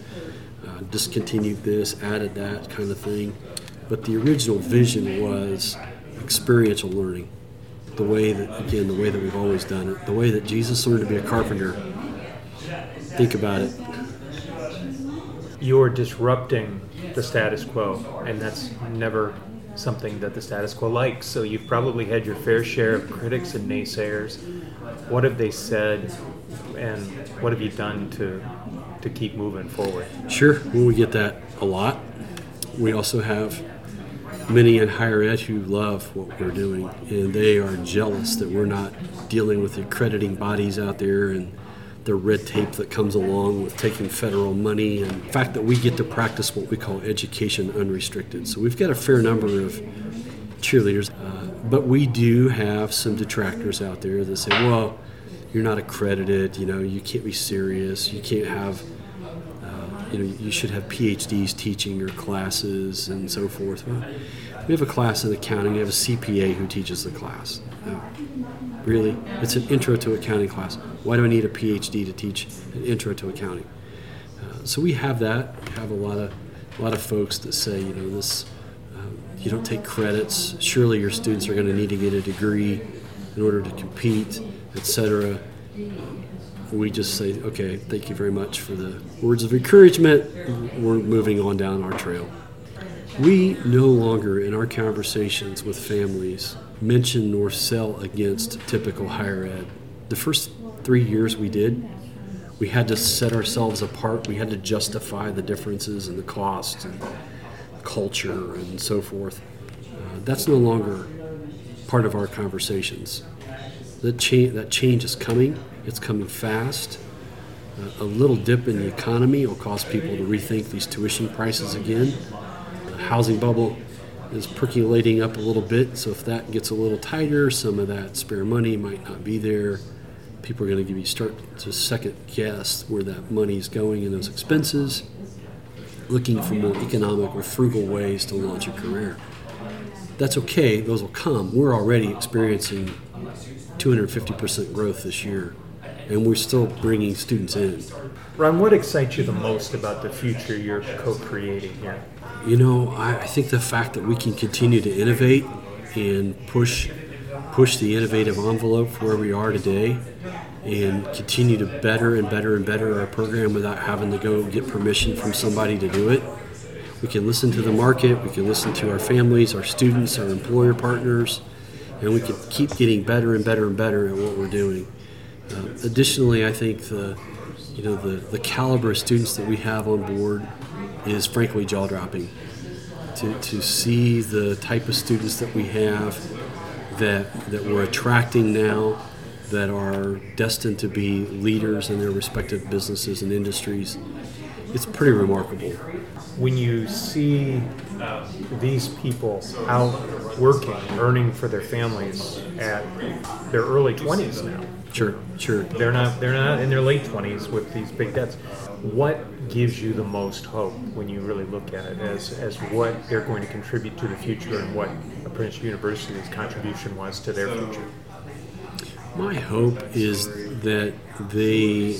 Uh, discontinued this, added that kind of thing. But the original vision was experiential learning. The way that, again, the way that we've always done it, the way that Jesus learned to be a carpenter. Think about it. You're disrupting the status quo, and that's never something that the status quo likes. So you've probably had your fair share of critics and naysayers. What have they said, and what have you done to to keep moving forward? Sure, well, we get that a lot. We also have many in higher ed who love what we're doing, and they are jealous that we're not dealing with the accrediting bodies out there and the red tape that comes along with taking federal money, and the fact that we get to practice what we call education unrestricted. So we've got a fair number of cheerleaders, uh, but we do have some detractors out there that say, well, you're not accredited, you know, you can't be serious, you can't have you know, you should have PhDs teaching your classes and so forth. Well, we have a class in accounting. We have a CPA who teaches the class. No, really, it's an intro to accounting class. Why do I need a PhD to teach an intro to accounting? Uh, so we have that. We have a lot of a lot of folks that say, you know, this. Um, you don't take credits. Surely your students are going to need to get a degree in order to compete, etc we just say, okay, thank you very much for the words of encouragement. We're moving on down our trail. We no longer, in our conversations with families, mention nor sell against typical higher ed. The first three years we did, we had to set ourselves apart. We had to justify the differences and the costs and culture and so forth. Uh, that's no longer part of our conversations. That, cha- that change is coming it's coming fast. Uh, a little dip in the economy will cause people to rethink these tuition prices again. The housing bubble is percolating up a little bit, so if that gets a little tighter, some of that spare money might not be there. People are going to give you start to second guess where that money is going in those expenses, looking for more economic or frugal ways to launch a career. That's okay; those will come. We're already experiencing 250% growth this year and we're still bringing students in. Ron, what excites you the most about the future you're co-creating here? You know, I, I think the fact that we can continue to innovate and push push the innovative envelope where we are today and continue to better and better and better our program without having to go get permission from somebody to do it. We can listen to the market, we can listen to our families, our students, our employer partners, and we can keep getting better and better and better at what we're doing. Uh, additionally, I think the you know the, the caliber of students that we have on board is frankly jaw dropping. To, to see the type of students that we have that that we're attracting now that are destined to be leaders in their respective businesses and industries, it's pretty remarkable. When you see these people out working, earning for their families at their early 20s now, Sure, sure. They're not they're not in their late twenties with these big debts. What gives you the most hope when you really look at it as as what they're going to contribute to the future and what Apprenticeship University's contribution was to their future? My hope is that they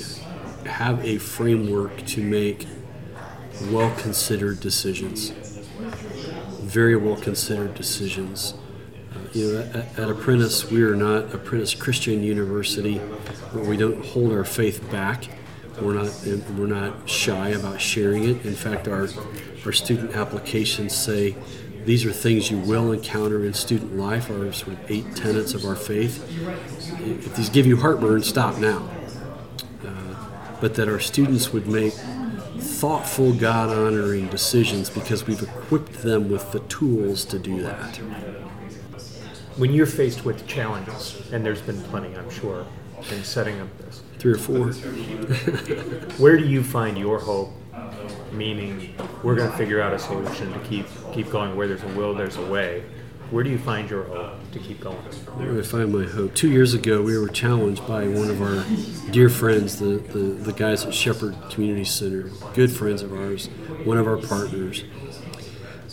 have a framework to make well considered decisions, very well considered decisions uh, you know, at, at, Apprentice, we are not Apprentice Christian University, but we don't hold our faith back. We're not we're not shy about sharing it. In fact, our our student applications say these are things you will encounter in student life. Our sort of eight tenets of our faith. If these give you heartburn, stop now. Uh, but that our students would make thoughtful, God honoring decisions because we've equipped them with the tools to do that when you're faced with challenges, and there's been plenty, I'm sure, in setting up this, three or four, where do you find your hope? Meaning, we're going to figure out a solution to keep keep going. Where there's a will, there's a way. Where do you find your hope to keep going? Where do I find my hope? Two years ago, we were challenged by one of our dear friends, the, the, the guys at Shepherd Community Center, good friends of ours, one of our partners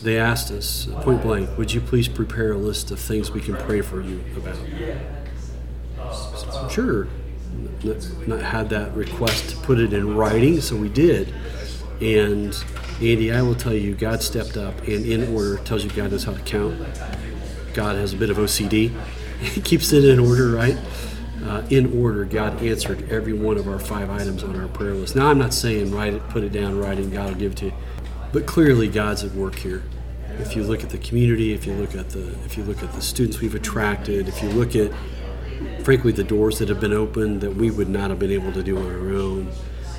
they asked us point blank, would you please prepare a list of things we can pray for you about? Sure. Not, had that request to put it in writing, so we did. And Andy, I will tell you, God stepped up and in order tells you God knows how to count. God has a bit of OCD. He keeps it in order, right? Uh, in order, God answered every one of our five items on our prayer list. Now, I'm not saying write it, put it down, write it, God will give it to you, but clearly God's at work here. If you look at the community, if you look at the if you look at the students we've attracted, if you look at frankly the doors that have been opened that we would not have been able to do on our own,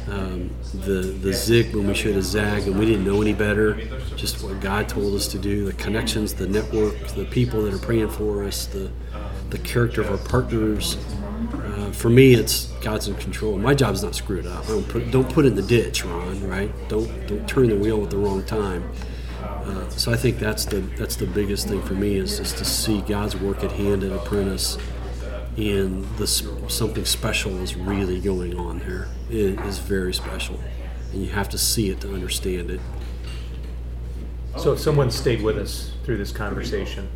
um, the the zig when we should have zagged and we didn't know any better. Just what God told us to do. The connections, the network, the people that are praying for us, the the character of our partners. Uh, for me, it's God's in control. My job's not screwed up. Don't put don't put it in the ditch, Ron. Right? Don't don't turn the wheel at the wrong time. Uh, so I think that's the that's the biggest thing for me is just to see God's work at hand at Apprentice, and this something special is really going on there. It is very special, and you have to see it to understand it. So if someone stayed with us through this conversation,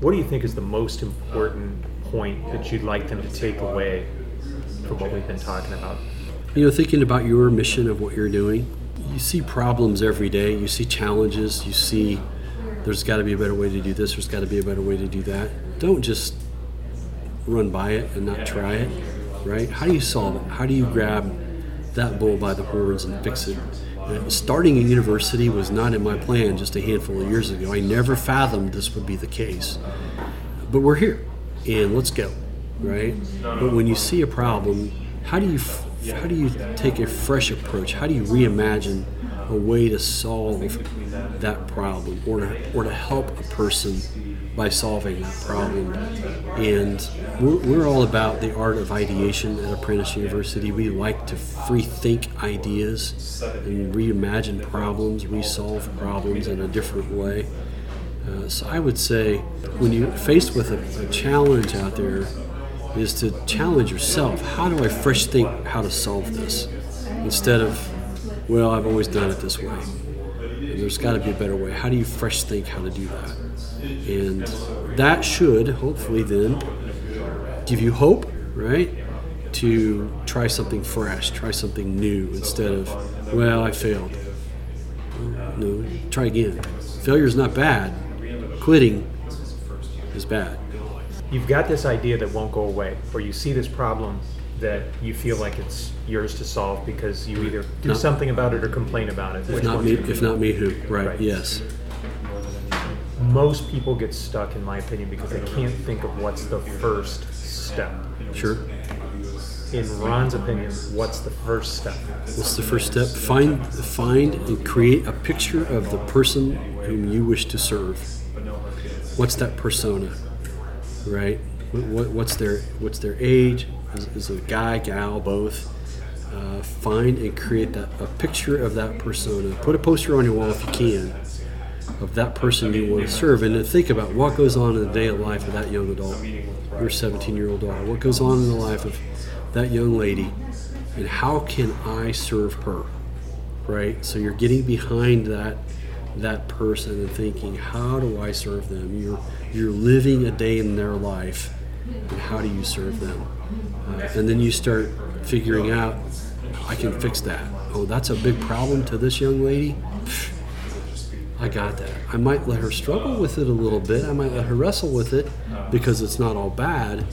what do you think is the most important point that you'd like them to take away from what we've been talking about? You know, thinking about your mission of what you're doing, you see problems every day. You see challenges. You see there's got to be a better way to do this. There's got to be a better way to do that. Don't just run by it and not try it, right? How do you solve it? How do you grab that bull by the horns and fix it? Uh, starting a university was not in my plan just a handful of years ago. I never fathomed this would be the case. But we're here, and let's go, right? But when you see a problem, how do you how do you take a fresh approach? How do you reimagine a way to solve that problem or to, or to help a person by solving that problem? And we're, we're all about the art of ideation at Apprentice University. We like to free think ideas and reimagine problems, resolve problems in a different way. Uh, so I would say when you're faced with a, a challenge out there, is to challenge yourself. How do I fresh think how to solve this? Instead of, well, I've always done it this way. And there's got to be a better way. How do you fresh think how to do that? And that should hopefully then give you hope, right? To try something fresh, try something new instead of, well, I failed. No, try again. Failure is not bad. Quitting is bad you've got this idea that won't go away, or you see this problem that you feel like it's yours to solve because you either do not, something about it or complain about it. If not me, if not me, who? Right, right. Yes. Most people get stuck, in my opinion, because they can't think of what's the first step. Sure. In Ron's opinion, what's the first step? What's the first step? Find, find, and create a picture of the person whom you wish to serve. What's that persona? right? What, what's their what's their age? Is, is it a guy, gal, both? Uh, find and create that a picture of that persona. Put a poster on your wall if you can of that person you want to serve, and then think about what goes on in the day of life of that young adult, your 17 year old daughter. What goes on in the life of that young lady, and how can I serve her? Right. So you're getting behind that that person and thinking, how do I serve them? You're you're living a day in their life, and how do you serve them? Uh, and then you start figuring out, I can fix that. Oh, that's a big problem to this young lady. I got that. I might let her struggle with it a little bit. I might let her wrestle with it because it's not all bad,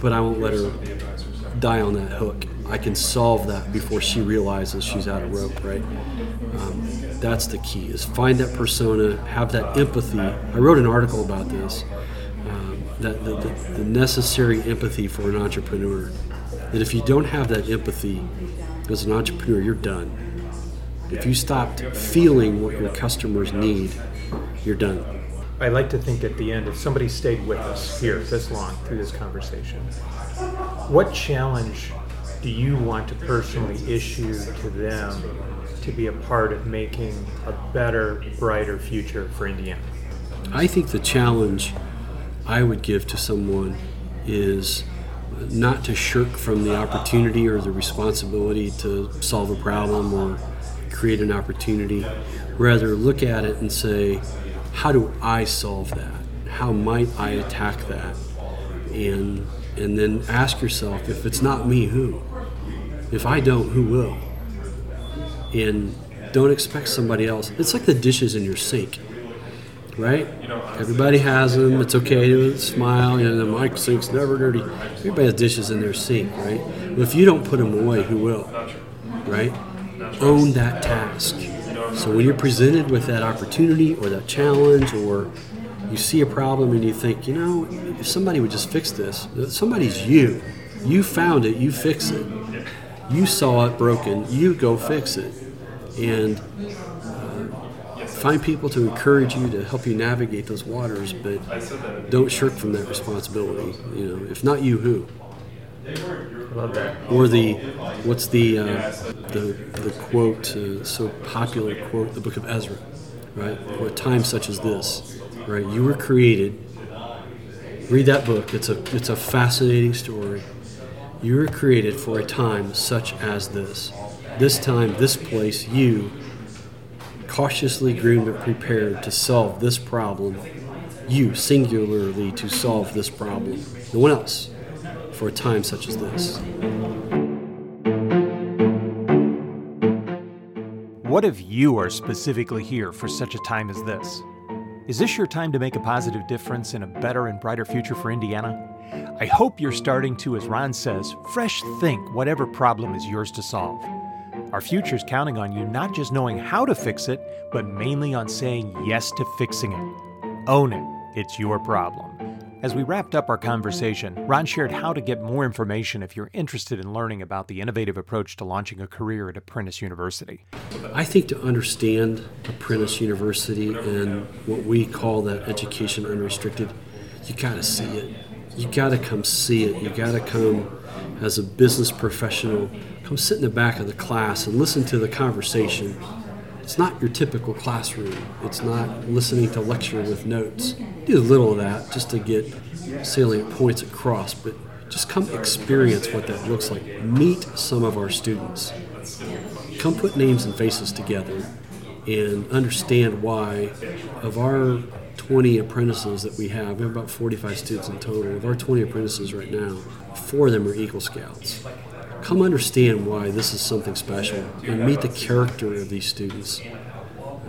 but I won't let her die on that hook. I can solve that before she realizes she's out of rope, right? Um, that's the key is find that persona have that empathy i wrote an article about this um, that the, the, the, necessary empathy for an entrepreneur that if you don't have that empathy as an entrepreneur you're done if you stopped feeling what your customers need you're done i like to think at the end if somebody stayed with us here this long through this conversation what challenge do you want to personally issue to them to be a part of making a better, brighter future for Indiana? I think the challenge I would give to someone is not to shirk from the opportunity or the responsibility to solve a problem or create an opportunity. Rather, look at it and say, how do I solve that? How might I attack that? And and then ask yourself, if it's not me, who? If I don't, who will? and don't expect somebody else. It's like the dishes in your sink, right? Everybody has them. It's okay to smile. You know, the mic sink's never dirty. Everybody has dishes in their sink, right? But if you don't put them away, who will? Right? Own that task. So when you're presented with that opportunity or that challenge or you see a problem and you think, you know, if somebody would just fix this, somebody's you. You found it, you fix it. You saw it broken, you go fix it. And uh, find people to encourage you to help you navigate those waters, but don't shirk from that responsibility. You know, if not you, who? Love that. Or the what's the uh, the the quote uh, so popular quote the book of Ezra, right? For a time such as this, right? You were created. Read that book. It's a it's a fascinating story. You were created for a time such as this. This time, this place, you cautiously groomed and prepared to solve this problem. You singularly to solve this problem. No one else for a time such as this. What if you are specifically here for such a time as this? Is this your time to make a positive difference in a better and brighter future for Indiana? I hope you're starting to, as Ron says, fresh think whatever problem is yours to solve. Our future's counting on you not just knowing how to fix it, but mainly on saying yes to fixing it. Own it, it's your problem. As we wrapped up our conversation, Ron shared how to get more information if you're interested in learning about the innovative approach to launching a career at Apprentice University. I think to understand Apprentice University and what we call that education unrestricted, you got to see it. You got to come see it. You got to come as a business professional, come sit in the back of the class and listen to the conversation it's not your typical classroom. It's not listening to lecture with notes. Do a little of that just to get salient points across, but just come experience what that looks like. Meet some of our students. Come put names and faces together and understand why of our 20 apprentices that we have, we have about 45 students in total. Of our 20 apprentices right now, four of them are Eagle Scouts come understand why this is something special and meet the character of these students.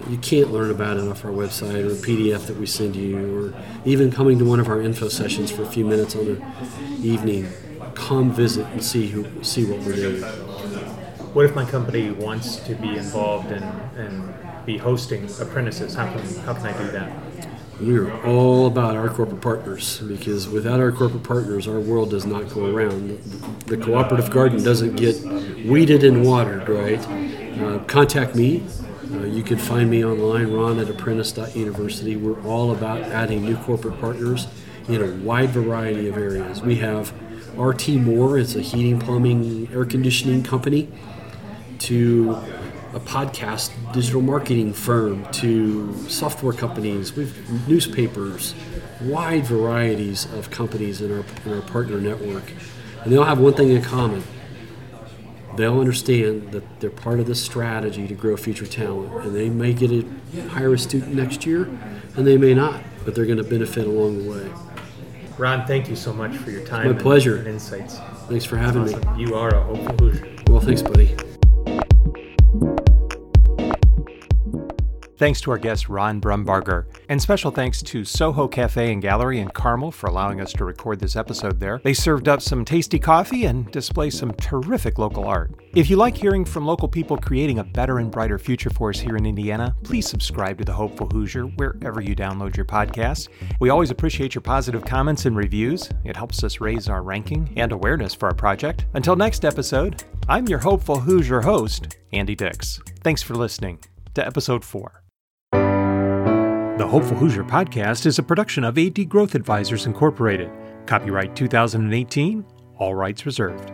You can't learn about it off our website or a PDF that we send you, or even coming to one of our info sessions for a few minutes on an evening. Come visit and see who see what we're doing. What if my company wants to be involved and, and be hosting apprentices? How can how can I do that? We are all about our corporate partners because without our corporate partners, our world does not go around. The cooperative garden doesn't get weeded and watered, right? Uh, contact me. Uh, you can find me online, ron at apprentice.university. We're all about adding new corporate partners in a wide variety of areas. We have RT Moore, it's a heating, plumbing, air conditioning company, to a podcast digital marketing firm to software companies, we've newspapers, wide varieties of companies in our, in our partner network. And they all have one thing in common. They'll understand that they're part of the strategy to grow future talent. And they may get a hire a student next year, and they may not, but they're going to benefit along the way. Ron, thank you so much for your time. My pleasure. And insights. Thanks for having awesome. me. You are a hopeful Hoosier. Well, thanks, buddy. Thanks to our guest Ron Brumbarger, and special thanks to Soho Cafe and Gallery in Carmel for allowing us to record this episode there. They served up some tasty coffee and display some terrific local art. If you like hearing from local people creating a better and brighter future for us here in Indiana, please subscribe to The Hopeful Hoosier wherever you download your podcasts. We always appreciate your positive comments and reviews. It helps us raise our ranking and awareness for our project. Until next episode, I'm your Hopeful Hoosier host, Andy Dix. Thanks for listening to episode 4. The Hopeful Hoosier podcast is a production of AD Growth Advisors Incorporated. Copyright 2018, all rights reserved.